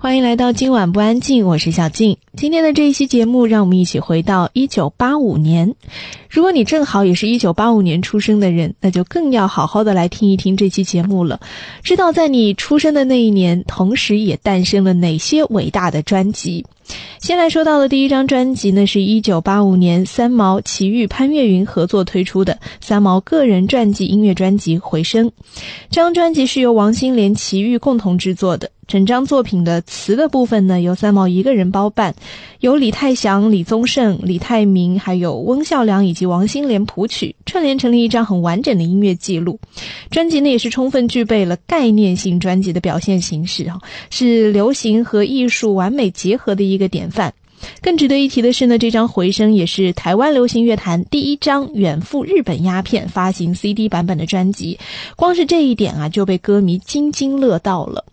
欢迎来到今晚不安静，我是小静。今天的这一期节目，让我们一起回到一九八五年。如果你正好也是一九八五年出生的人，那就更要好好的来听一听这期节目了，知道在你出生的那一年，同时也诞生了哪些伟大的专辑。先来说到的第一张专辑呢，是一九八五年三毛、齐豫、潘越云合作推出的三毛个人传记音乐专辑《回声》。这张专辑是由王心莲、齐豫共同制作的。整张作品的词的部分呢，由三毛一个人包办，由李泰祥、李宗盛、李泰民，还有翁孝良以及王心莲谱曲，串联成了一张很完整的音乐记录。专辑呢，也是充分具备了概念性专辑的表现形式，哈，是流行和艺术完美结合的一个典范。更值得一提的是呢，这张《回声》也是台湾流行乐坛第一张远赴日本鸦片发行 CD 版本的专辑，光是这一点啊，就被歌迷津津乐道了。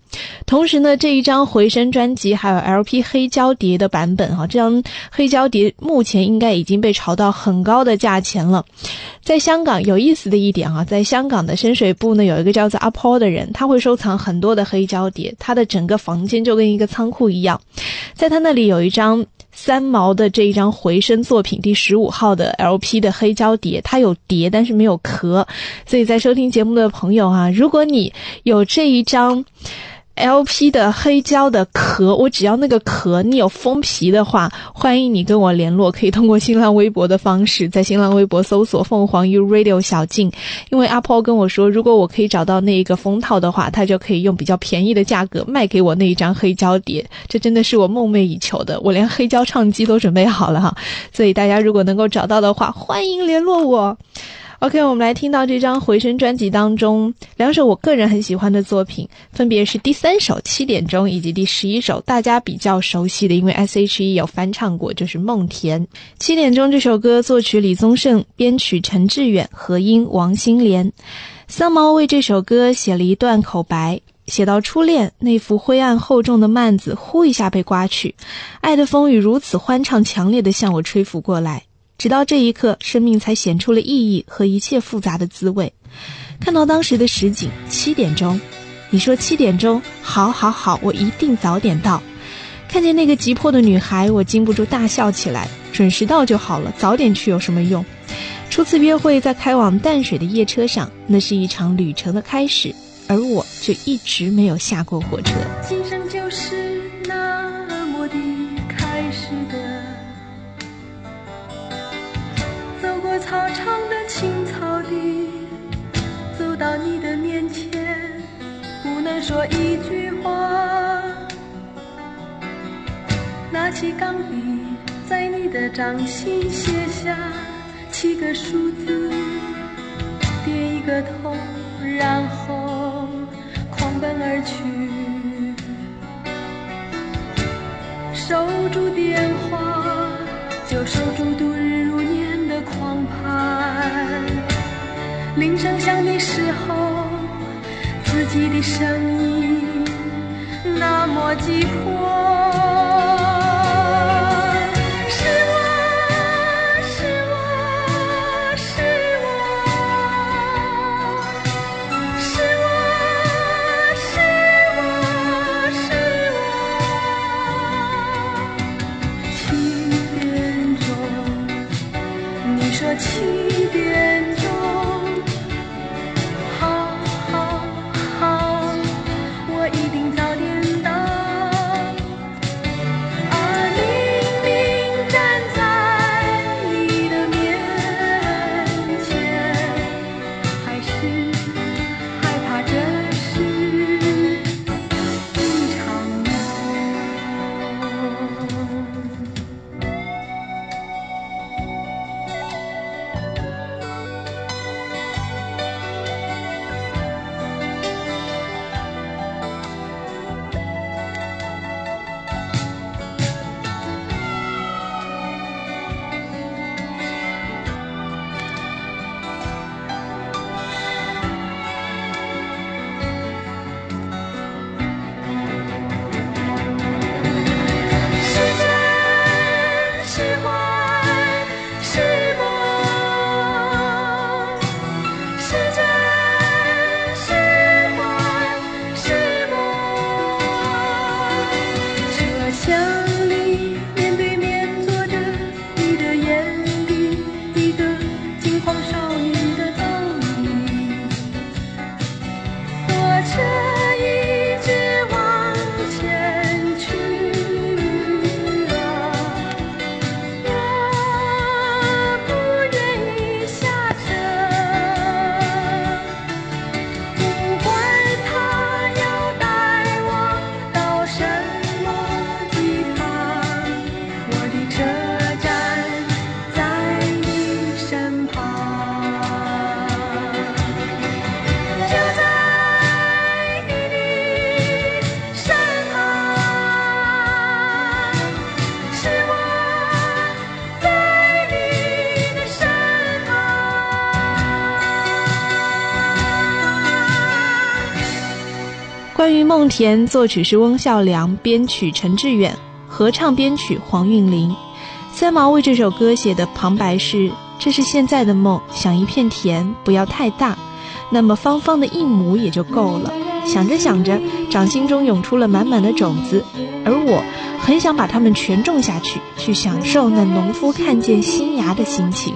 同时呢，这一张回声专辑还有 LP 黑胶碟的版本哈，这张黑胶碟目前应该已经被炒到很高的价钱了。在香港有意思的一点啊，在香港的深水埗呢，有一个叫做阿坡的人，他会收藏很多的黑胶碟，他的整个房间就跟一个仓库一样。在他那里有一张三毛的这一张回声作品第十五号的 LP 的黑胶碟，它有碟但是没有壳，所以在收听节目的朋友啊，如果你有这一张。LP 的黑胶的壳，我只要那个壳，你有封皮的话，欢迎你跟我联络，可以通过新浪微博的方式，在新浪微博搜索“凤凰 U Radio 小静”。因为阿 Po 跟我说，如果我可以找到那一个封套的话，他就可以用比较便宜的价格卖给我那一张黑胶碟。这真的是我梦寐以求的，我连黑胶唱机都准备好了哈。所以大家如果能够找到的话，欢迎联络我。OK，我们来听到这张回声专辑当中两首我个人很喜欢的作品，分别是第三首《七点钟》以及第十一首大家比较熟悉的，因为 S.H.E 有翻唱过，就是《梦田》。《七点钟》这首歌作曲李宗盛，编曲陈志远，和音王心莲。三毛为这首歌写了一段口白，写到初恋那幅灰暗厚重的幔子，呼一下被刮去，爱的风雨如此欢畅强烈的向我吹拂过来。直到这一刻，生命才显出了意义和一切复杂的滋味。看到当时的实景，七点钟，你说七点钟，好，好，好，我一定早点到。看见那个急迫的女孩，我禁不住大笑起来。准时到就好了，早点去有什么用？初次约会在开往淡水的夜车上，那是一场旅程的开始，而我却一直没有下过火车。今生就是草场的青草地，走到你的面前，不能说一句话。拿起钢笔，在你的掌心写下七个数字，点一个头，然后狂奔而去，守住电话，就守住度日。铃声响的时候，自己的声音那么急迫。田，作曲是翁孝良，编曲陈志远，合唱编曲黄韵玲。三毛为这首歌写的旁白是：“这是现在的梦，想一片田，不要太大，那么方方的一亩也就够了。想着想着，掌心中涌出了满满的种子，而我很想把它们全种下去，去享受那农夫看见新芽的心情。”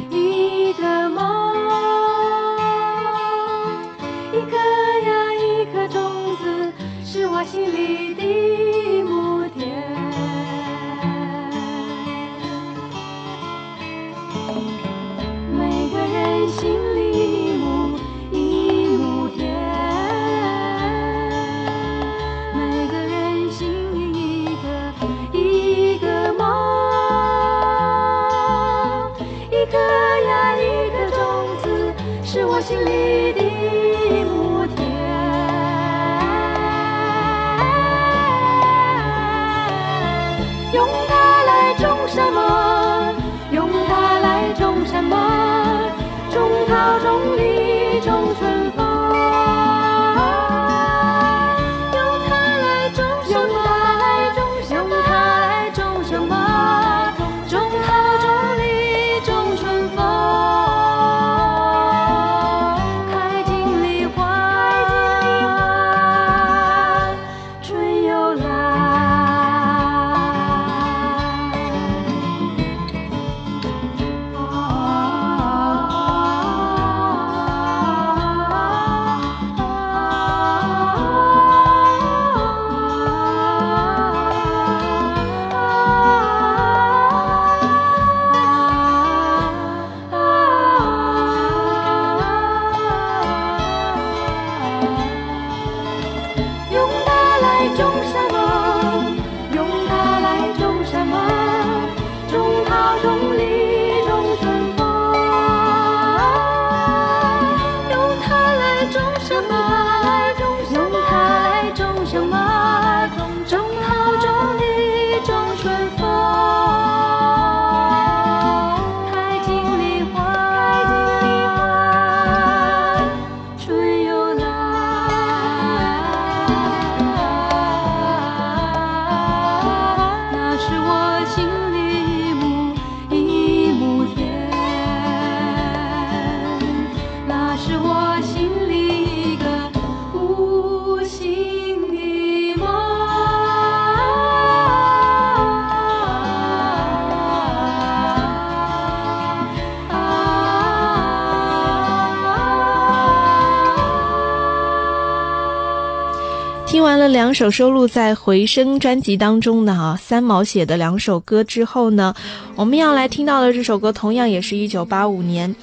首收录在《回声》专辑当中的哈三毛写的两首歌之后呢，我们要来听到的这首歌，同样也是一九八五年。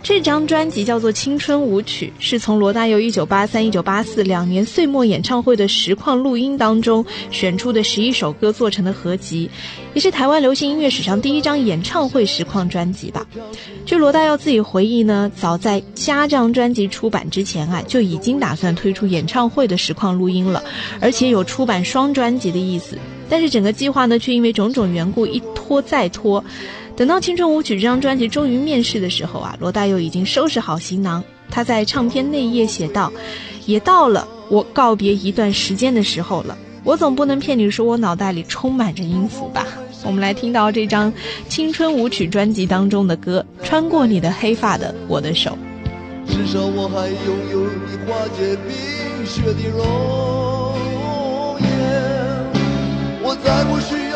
这张专辑叫做《青春舞曲》，是从罗大佑一九八三、一九八四两年岁末演唱会的实况录音当中选出的十一首歌做成的合集，也是台湾流行音乐史上第一张演唱会实况专辑吧。据罗大佑自己回忆呢，早在《家》这张专辑出版之前啊，就已经打算推出演唱会的实况录音了，而且且有出版双专辑的意思。但是整个计划呢，却因为种种缘故一拖再拖。等到《青春舞曲》这张专辑终于面世的时候啊，罗大佑已经收拾好行囊。他在唱片内页写道：“也到了我告别一段时间的时候了。我总不能骗你说我脑袋里充满着音符吧？”我们来听到这张《青春舞曲》专辑当中的歌《穿过你的黑发的我的手》。至少我还拥有你化解冰雪的容，我再不需。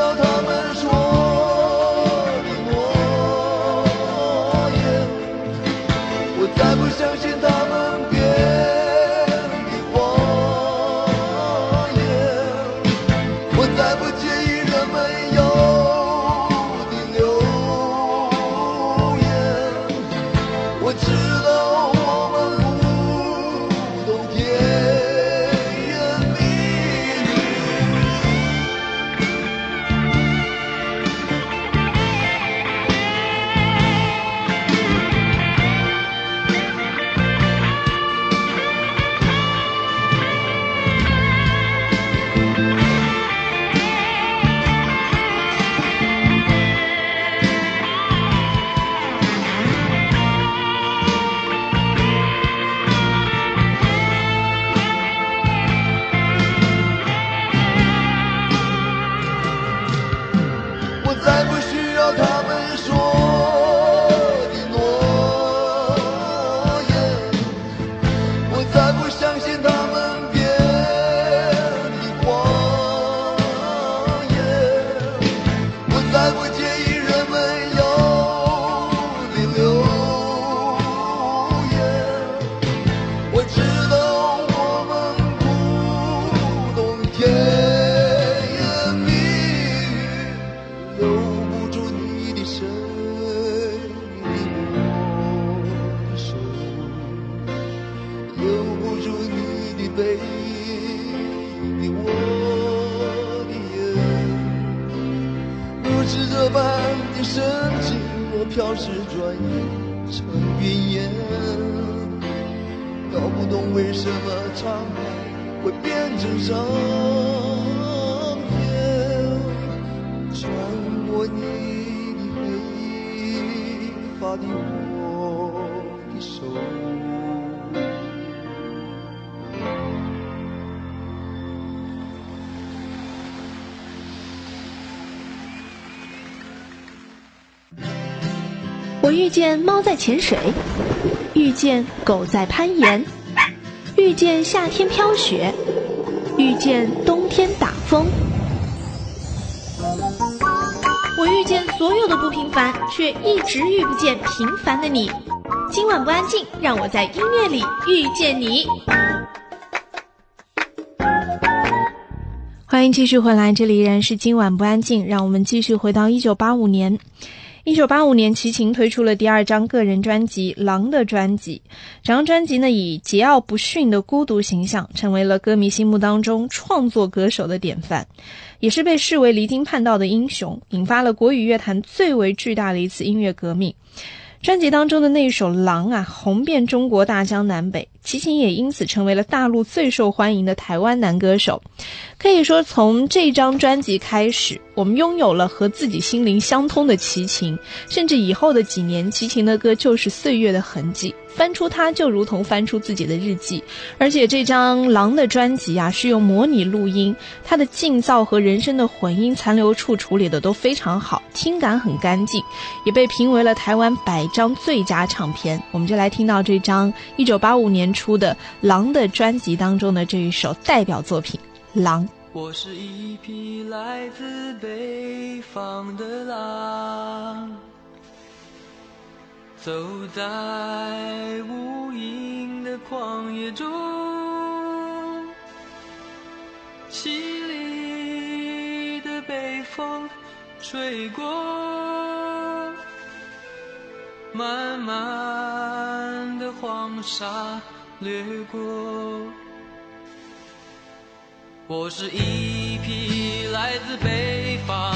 遇见猫在潜水，遇见狗在攀岩，遇见夏天飘雪，遇见冬天打风。我遇见所有的不平凡，却一直遇不见平凡的你。今晚不安静，让我在音乐里遇见你。欢迎继续回来，这里依然是今晚不安静，让我们继续回到一九八五年。一九八五年，齐秦推出了第二张个人专辑《狼》的专辑。这张专辑呢，以桀骜不驯的孤独形象，成为了歌迷心目当中创作歌手的典范，也是被视为离经叛道的英雄，引发了国语乐坛最为巨大的一次音乐革命。专辑当中的那一首《狼》啊，红遍中国大江南北，齐秦也因此成为了大陆最受欢迎的台湾男歌手。可以说，从这张专辑开始，我们拥有了和自己心灵相通的齐秦，甚至以后的几年，齐秦的歌就是岁月的痕迹。翻出它，就如同翻出自己的日记。而且这张《狼》的专辑啊，是用模拟录音，它的静噪和人声的混音残留处处理的都非常好，听感很干净，也被评为了台湾百张最佳唱片。我们就来听到这张一九八五年出的《狼》的专辑当中的这一首代表作品《狼》。我是一匹来自北方的狼。走在无垠的旷野中，凄厉的北风吹过，漫漫的黄沙掠过。我是一匹来自北方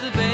匹来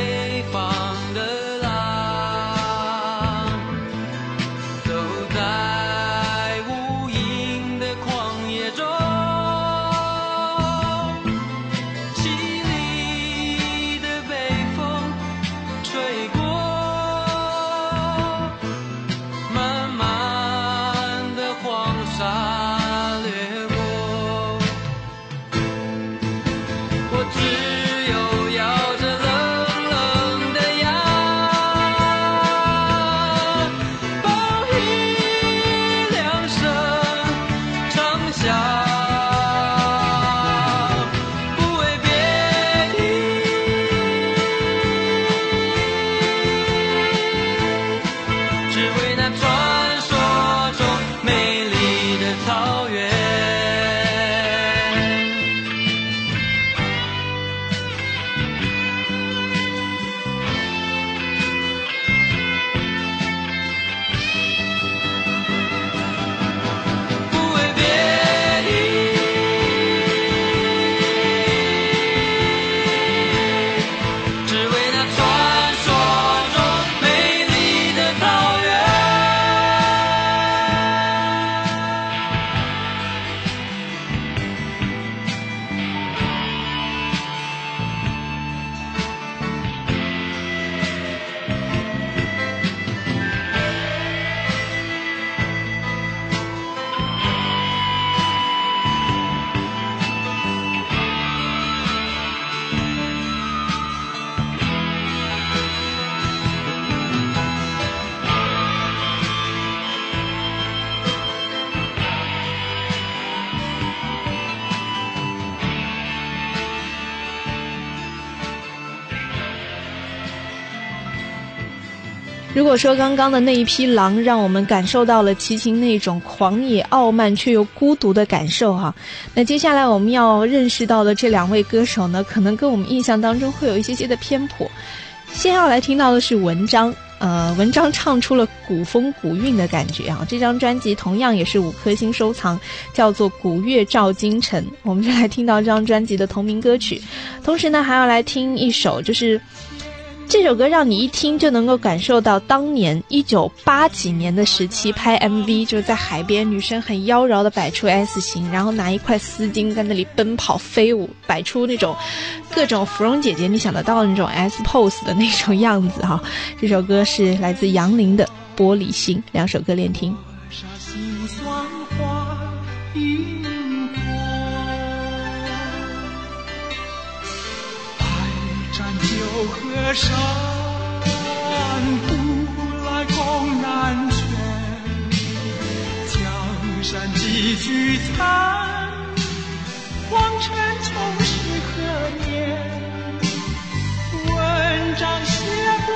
如果说刚刚的那一匹狼让我们感受到了齐秦那种狂野、傲慢却又孤独的感受哈，那接下来我们要认识到的这两位歌手呢，可能跟我们印象当中会有一些些的偏颇。先要来听到的是文章。呃，文章唱出了古风古韵的感觉啊！这张专辑同样也是五颗星收藏，叫做《古月照京城》。我们就来听到这张专辑的同名歌曲，同时呢，还要来听一首就是。这首歌让你一听就能够感受到当年一九八几年的时期拍 MV，就是在海边，女生很妖娆的摆出 S 型，然后拿一块丝巾在那里奔跑飞舞，摆出那种各种芙蓉姐姐你想得到的那种 S pose 的那种样子哈。这首歌是来自杨林的《玻璃心》，两首歌连听。山，古来共难全，江山几聚残，黄尘从是何年？文章写不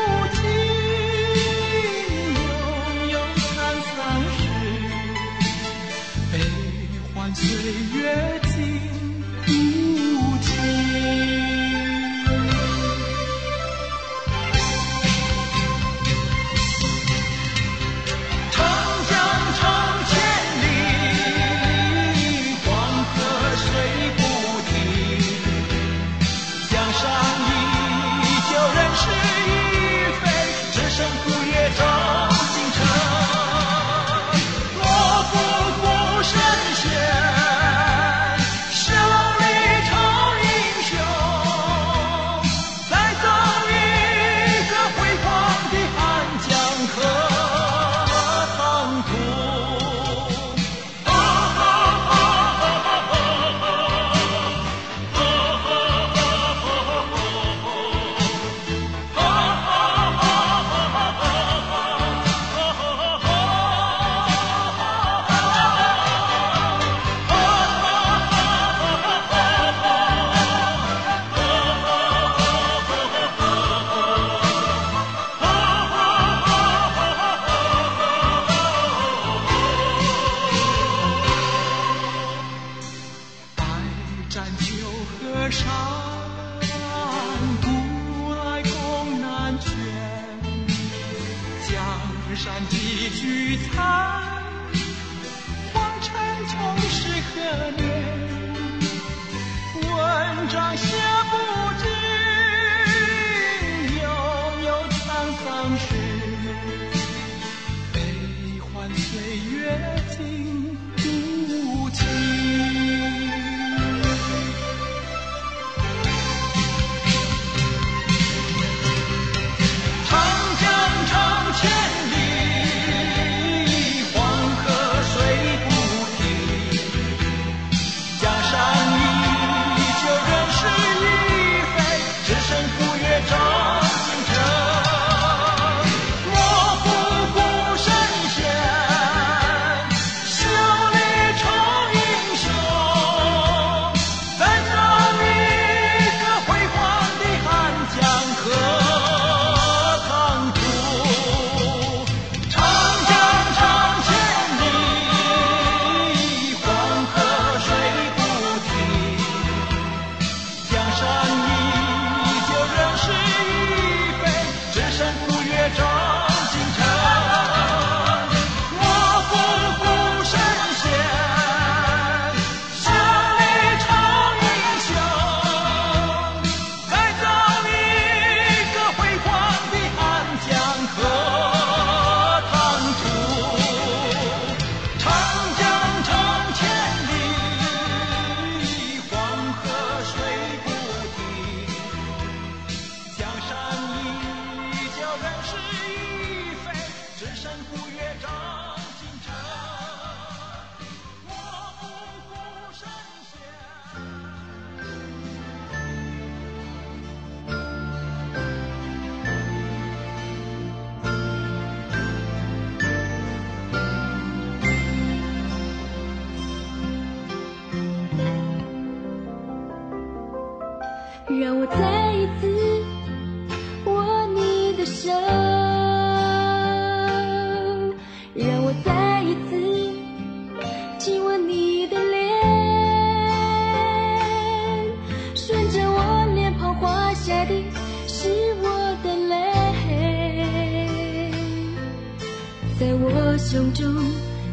在我胸中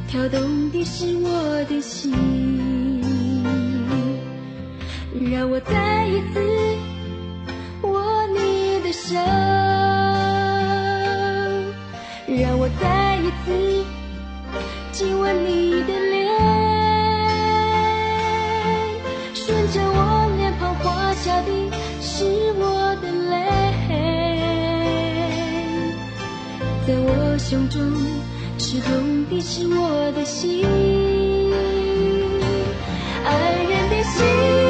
跳动的是我的心，让我再一次握你的手，让我再一次亲吻你的脸，顺着我脸庞滑下的是我的泪，在我胸中。刺痛的是我的心，爱人的心。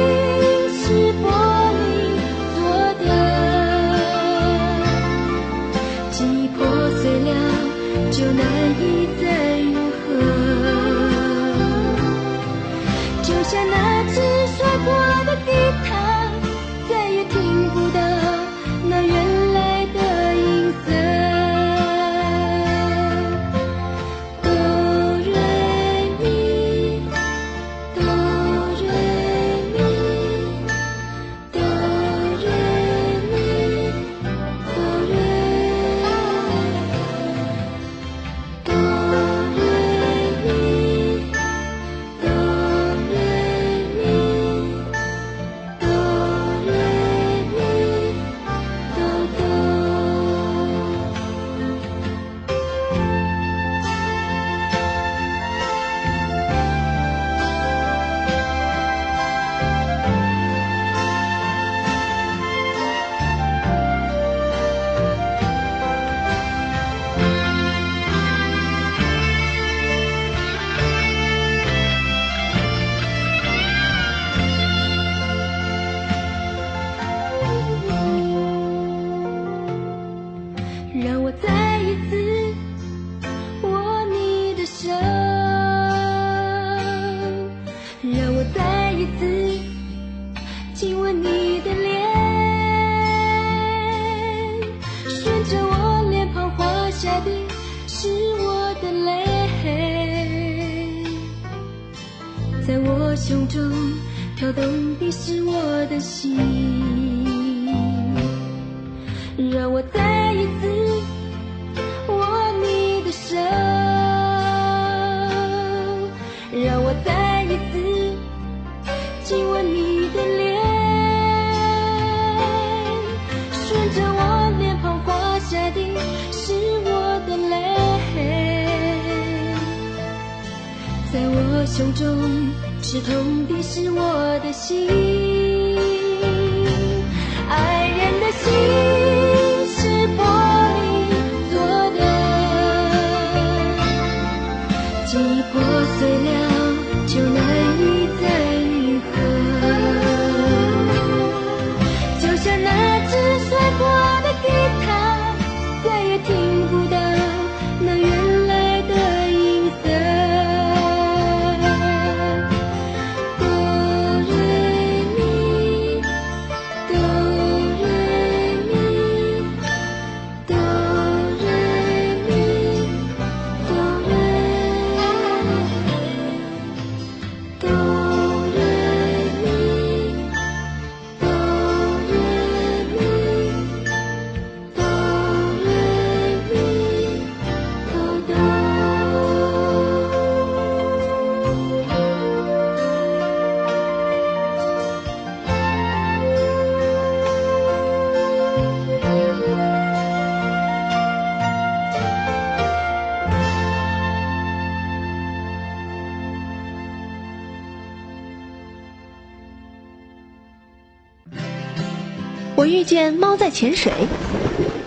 猫在潜水，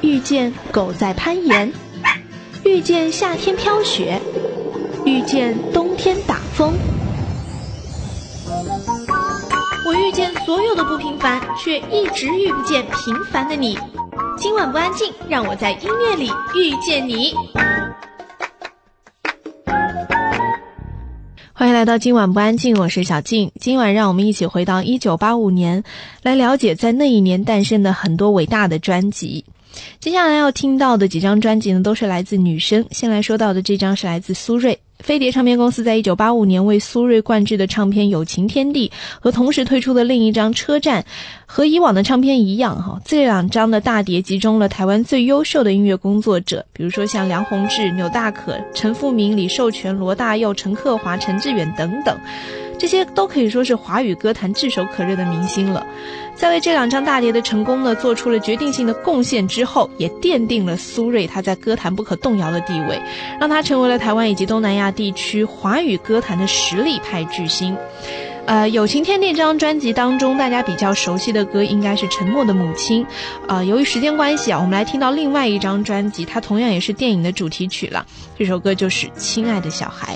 遇见狗在攀岩，遇见夏天飘雪，遇见冬天打风。我遇见所有的不平凡，却一直遇不见平凡的你。今晚不安静，让我在音乐里遇见你。来到今晚不安静，我是小静。今晚让我们一起回到一九八五年，来了解在那一年诞生的很多伟大的专辑。接下来要听到的几张专辑呢，都是来自女生。先来说到的这张是来自苏芮，飞碟唱片公司在一九八五年为苏芮灌制的唱片《友情天地》和同时推出的另一张《车站》，和以往的唱片一样，哈，这两张的大碟集中了台湾最优秀的音乐工作者，比如说像梁宏志、钮大可、陈富明、李寿全、罗大佑、陈克华、陈志远等等。这些都可以说是华语歌坛炙手可热的明星了，在为这两张大碟的成功呢做出了决定性的贡献之后，也奠定了苏芮他在歌坛不可动摇的地位，让他成为了台湾以及东南亚地区华语歌坛的实力派巨星。呃，《友情天地》这张专辑当中，大家比较熟悉的歌应该是《沉默的母亲》。呃，由于时间关系啊，我们来听到另外一张专辑，它同样也是电影的主题曲了。这首歌就是《亲爱的小孩》。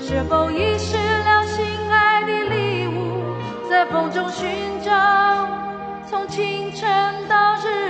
是否遗失了心爱的礼物，在风中寻找，从清晨到日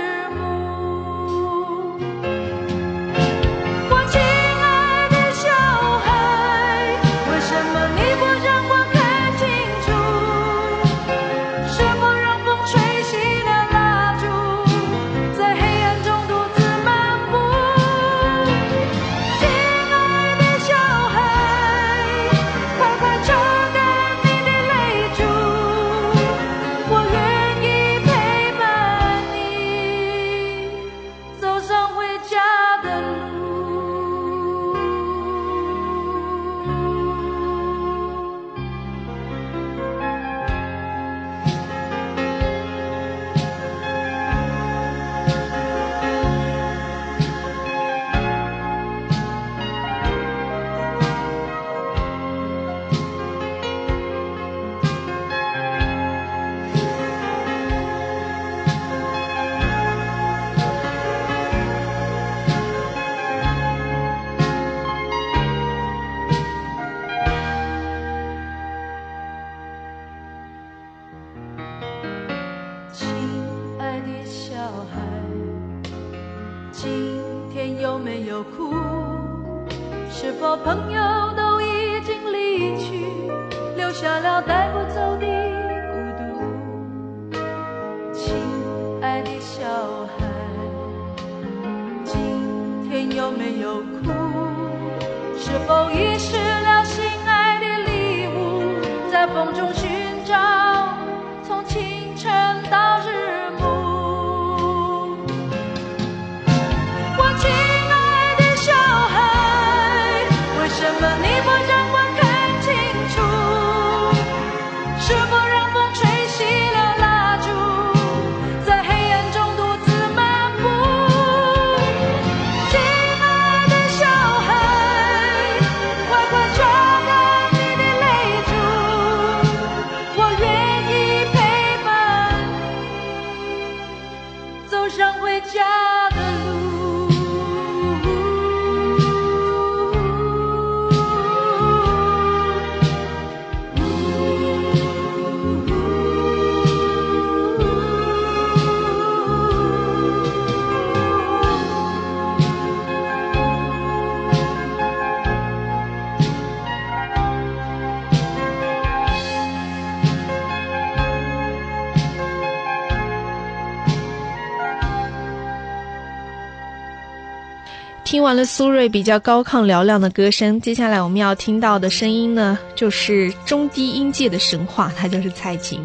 听完了苏芮比较高亢嘹亮的歌声，接下来我们要听到的声音呢，就是中低音界的神话，它就是蔡琴。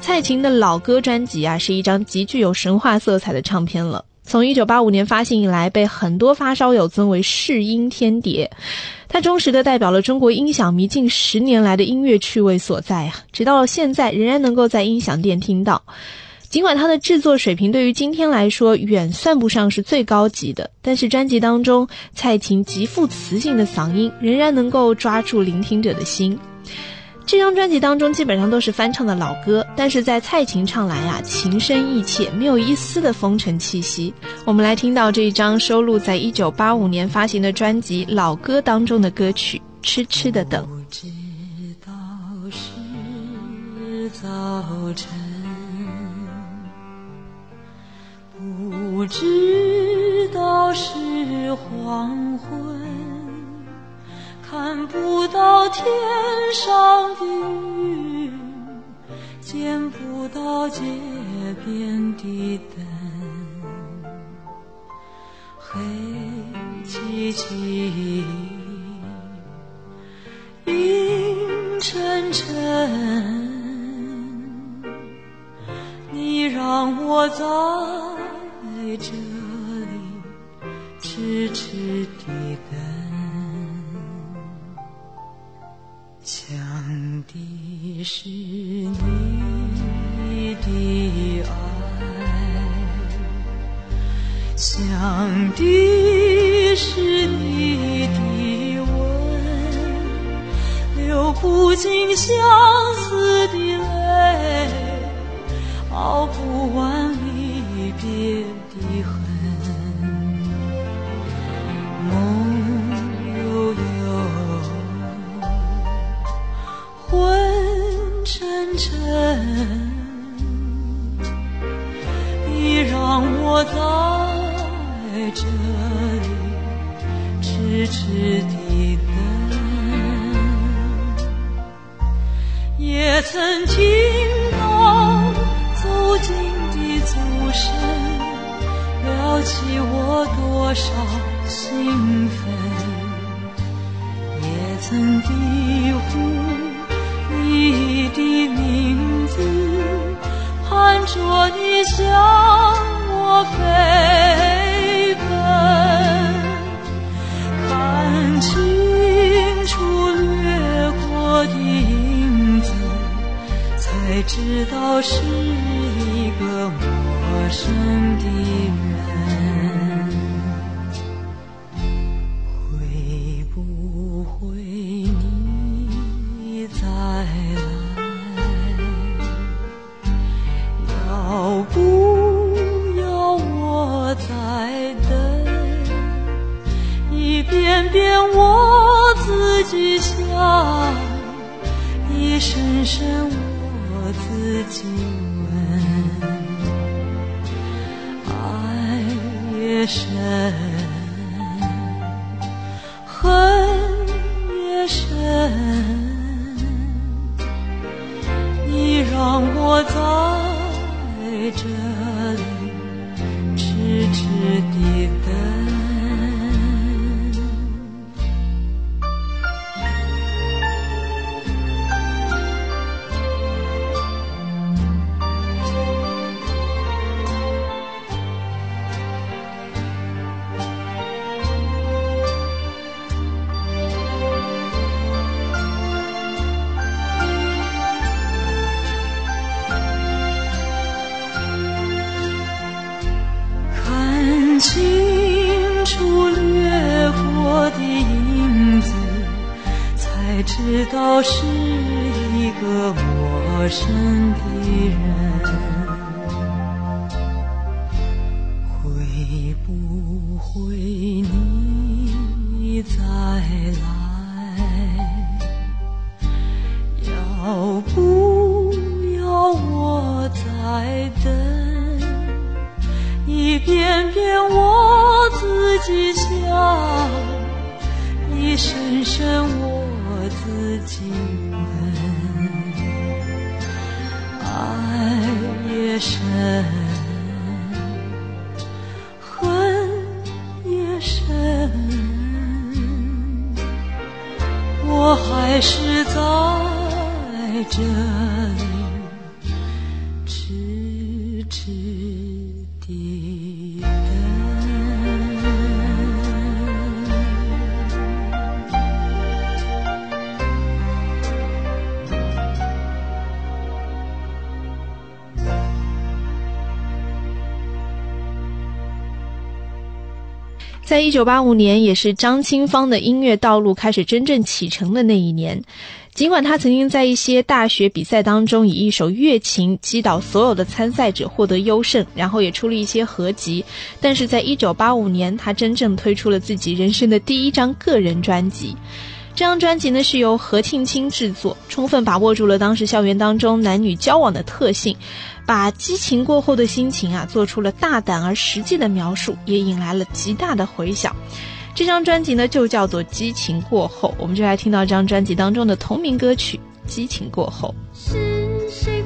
蔡琴的老歌专辑啊，是一张极具有神话色彩的唱片了。从一九八五年发行以来，被很多发烧友尊为试音天碟，它忠实的代表了中国音响迷近十年来的音乐趣味所在啊，直到现在仍然能够在音响店听到。尽管它的制作水平对于今天来说远算不上是最高级的，但是专辑当中蔡琴极富磁性的嗓音仍然能够抓住聆听者的心。这张专辑当中基本上都是翻唱的老歌，但是在蔡琴唱来啊，情深意切，没有一丝的风尘气息。我们来听到这一张收录在一九八五年发行的专辑《老歌》当中的歌曲《痴痴的等》。不知道是早晨，不知道是黄昏。看不到天上的云，见不到街边的灯，黑漆漆，阴沉沉，你让我在在这里痴痴地等。想的是你的爱，想的是你的吻，流不尽相在这里痴痴地在一九八五年，也是张清芳的音乐道路开始真正启程的那一年。尽管她曾经在一些大学比赛当中以一首乐琴击倒所有的参赛者，获得优胜，然后也出了一些合集，但是在一九八五年，她真正推出了自己人生的第一张个人专辑。这张专辑呢是由何庆清制作，充分把握住了当时校园当中男女交往的特性，把激情过后的心情啊做出了大胆而实际的描述，也引来了极大的回响。这张专辑呢就叫做《激情过后》，我们就来听到这张专辑当中的同名歌曲《激情过后》。是谁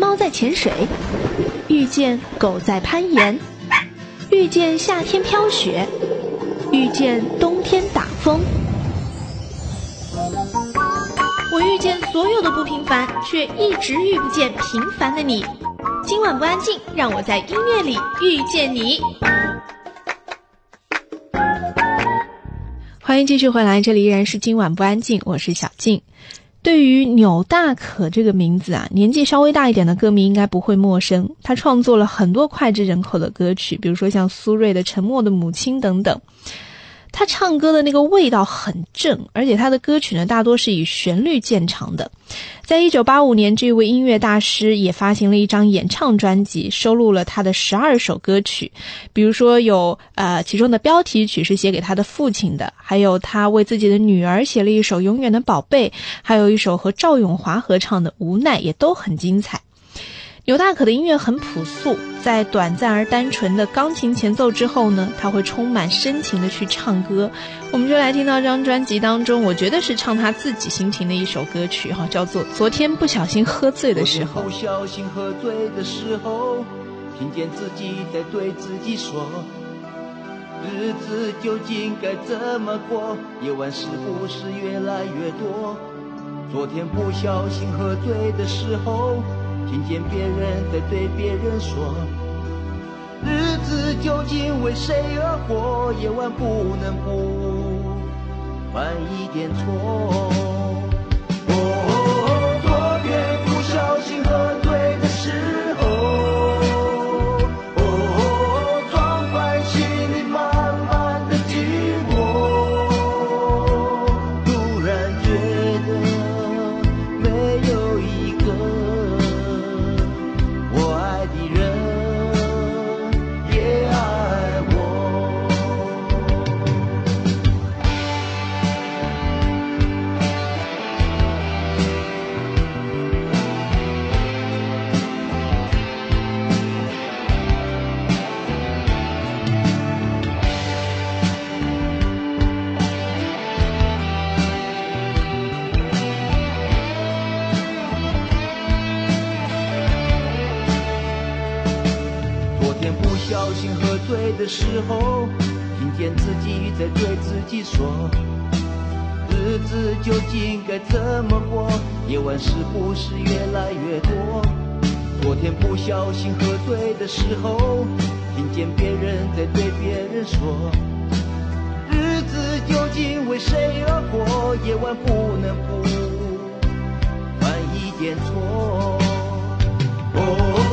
猫在潜水，遇见狗在攀岩，遇见夏天飘雪，遇见冬天打风。我遇见所有的不平凡，却一直遇不见平凡的你。今晚不安静，让我在音乐里遇见你。欢迎继续回来，这里依然是今晚不安静，我是小静。对于钮大可这个名字啊，年纪稍微大一点的歌迷应该不会陌生。他创作了很多脍炙人口的歌曲，比如说像苏芮的《沉默的母亲》等等。他唱歌的那个味道很正，而且他的歌曲呢大多是以旋律见长的。在一九八五年，这位音乐大师也发行了一张演唱专辑，收录了他的十二首歌曲。比如说有呃，其中的标题曲是写给他的父亲的，还有他为自己的女儿写了一首《永远的宝贝》，还有一首和赵咏华合唱的《无奈》，也都很精彩。牛大可的音乐很朴素，在短暂而单纯的钢琴前奏之后呢，他会充满深情的去唱歌。我们就来听到这张专辑当中，我觉得是唱他自己心情的一首歌曲哈，叫做《昨天不小心喝醉的时候》。不小心喝醉的时候，听见自己在对自己说，日子究竟该怎么过？夜晚是不是越来越多？昨天不小心喝醉的时候。听见别人在对别人说，日子究竟为谁而活？夜晚不能不犯一点错。的时候，听见自己在对自己说，日子究竟该怎么过？夜晚是不是越来越多？昨天不小心喝醉的时候，听见别人在对别人说，日子究竟为谁而过？夜晚不能不犯一点错。哦，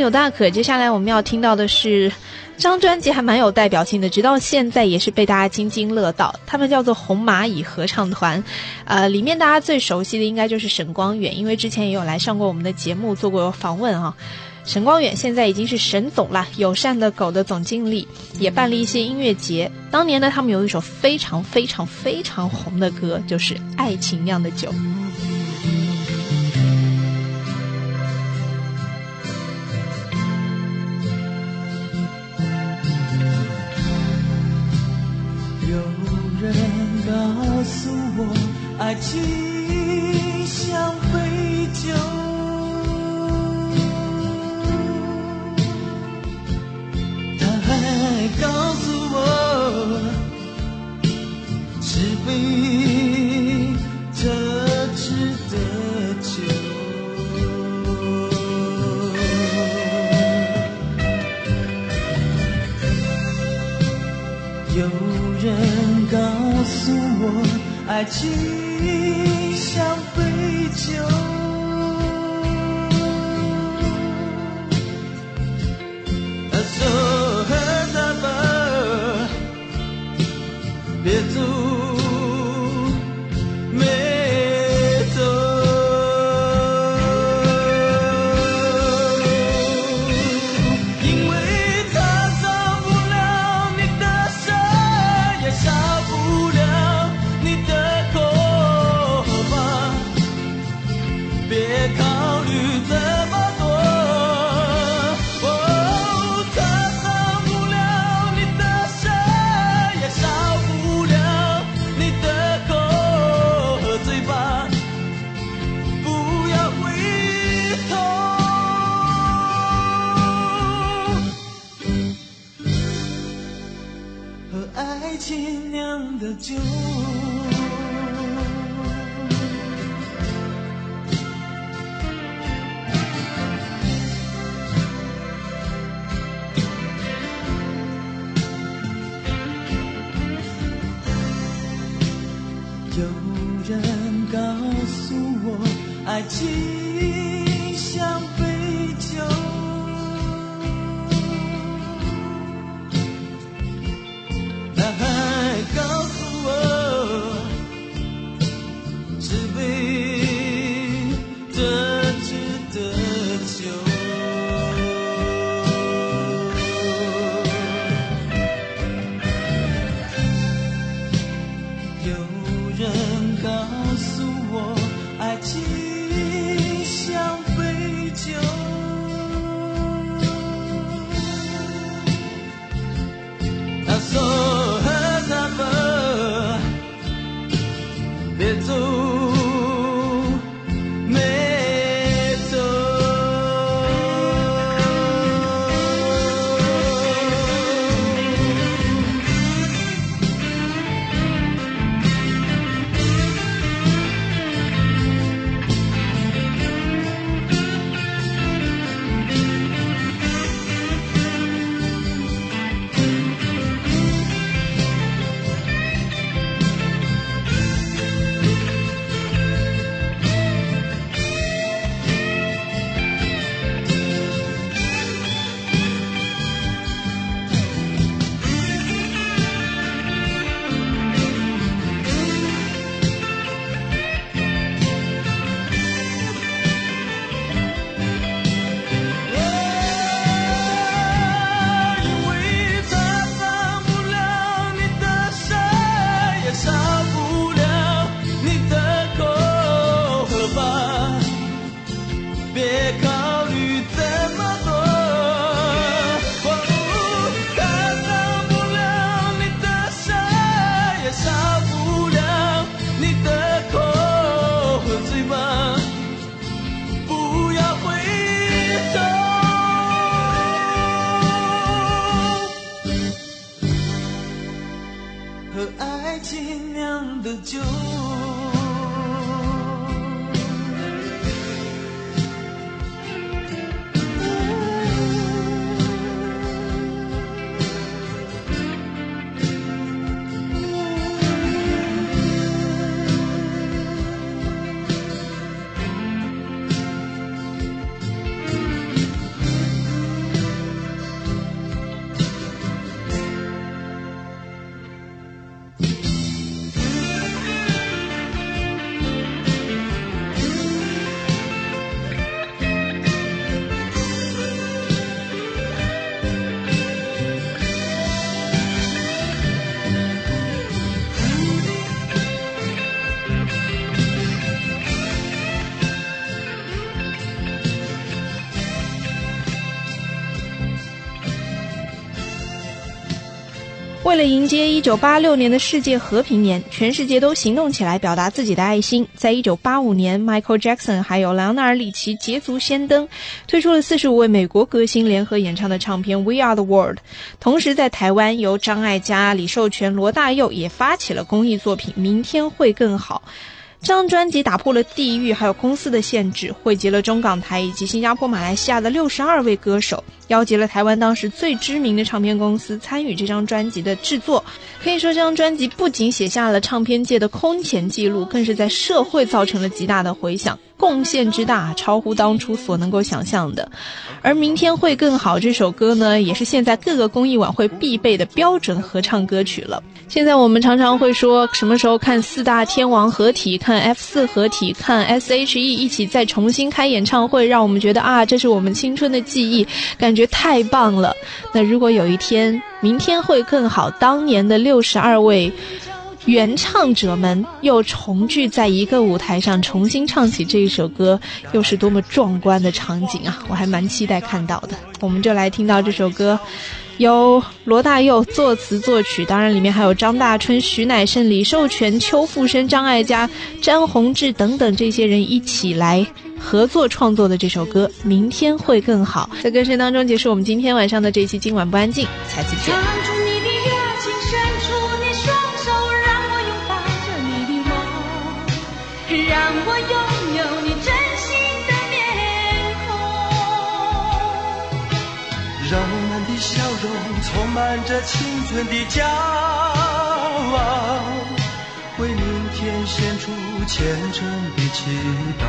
纽大可，接下来我们要听到的是，张专辑还蛮有代表性的，直到现在也是被大家津津乐道。他们叫做红蚂蚁合唱团，呃，里面大家最熟悉的应该就是沈光远，因为之前也有来上过我们的节目做过访问啊。沈光远现在已经是沈总了，友善的狗的总经理，也办了一些音乐节。当年呢，他们有一首非常非常非常红的歌，就是《爱情酿的酒》。爱情像杯酒，它还告诉我，是杯特制的酒。有人告诉我，爱情。像杯酒，为了迎接一九八六年的世界和平年，全世界都行动起来，表达自己的爱心。在一九八五年，Michael Jackson 还有莱昂纳尔·里奇捷足先登，推出了四十五位美国歌星联合演唱的唱片《We Are the World》。同时，在台湾，由张艾嘉、李寿全、罗大佑也发起了公益作品《明天会更好》。这张专辑打破了地域还有公司的限制，汇集了中港台以及新加坡、马来西亚的六十二位歌手，邀集了台湾当时最知名的唱片公司参与这张专辑的制作。可以说，这张专辑不仅写下了唱片界的空前记录，更是在社会造成了极大的回响。贡献之大，超乎当初所能够想象的。而明天会更好这首歌呢，也是现在各个公益晚会必备的标准合唱歌曲了。现在我们常常会说，什么时候看四大天王合体，看 F 四合体，看 S.H.E 一起再重新开演唱会，让我们觉得啊，这是我们青春的记忆，感觉太棒了。那如果有一天，明天会更好，当年的六十二位。原唱者们又重聚在一个舞台上，重新唱起这一首歌，又是多么壮观的场景啊！我还蛮期待看到的。我们就来听到这首歌，由罗大佑作词作曲，当然里面还有张大春、徐乃盛、李寿全、邱富生、张艾嘉、詹宏志等等这些人一起来合作创作的这首歌《明天会更好》。在歌声当中结束我们今天晚上的这期《今晚不安静》，下期见。让我拥有你真心的面孔，让我们的笑容充满着青春的骄傲，为明天献出虔诚的祈祷。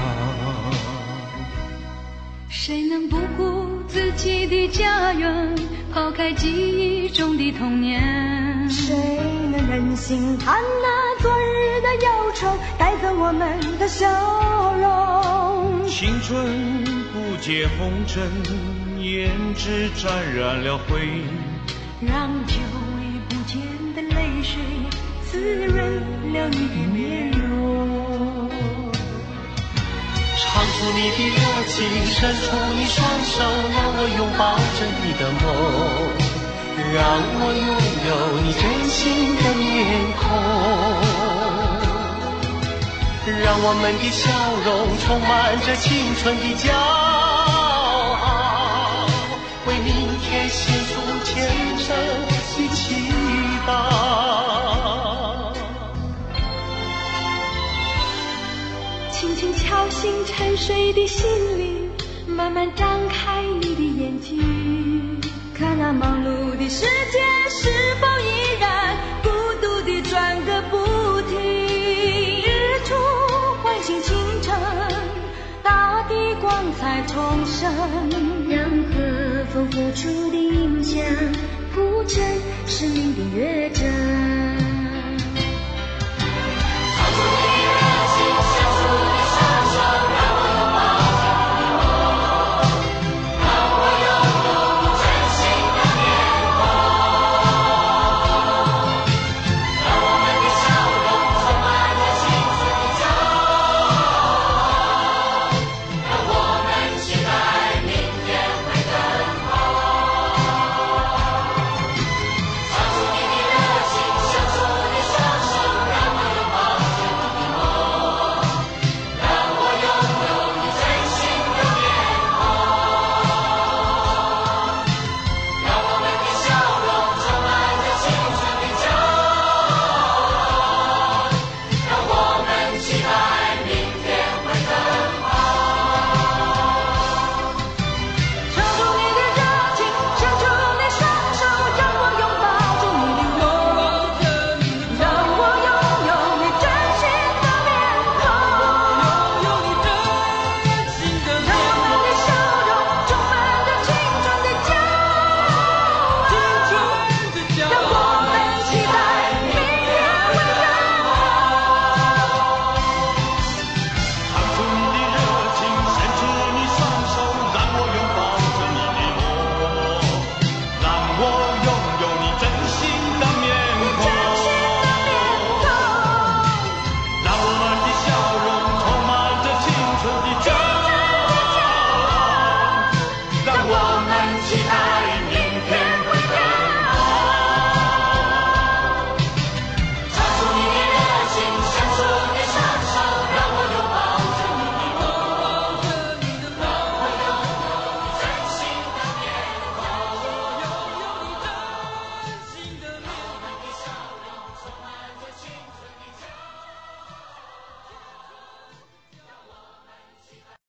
谁能不顾自己的家园，抛开记忆中的童年？谁能忍心看那昨日的忧愁，带走我们的笑容？青春不解红尘，胭脂沾染了灰。让久违不见的泪水滋润了你的面容，唱出你的热情，伸出你双手，让我拥抱着你的梦，让我拥有你真心的面孔，让我们的笑容充满着青春的骄傲，为明天献出虔诚。的祈祷，轻轻敲醒沉睡的心灵，慢慢张开你的眼睛，看那忙碌的世界是否依然孤独地转个不停。日出唤醒清晨，大地光彩重生，让和风拂出的音响。谱成生命的乐章。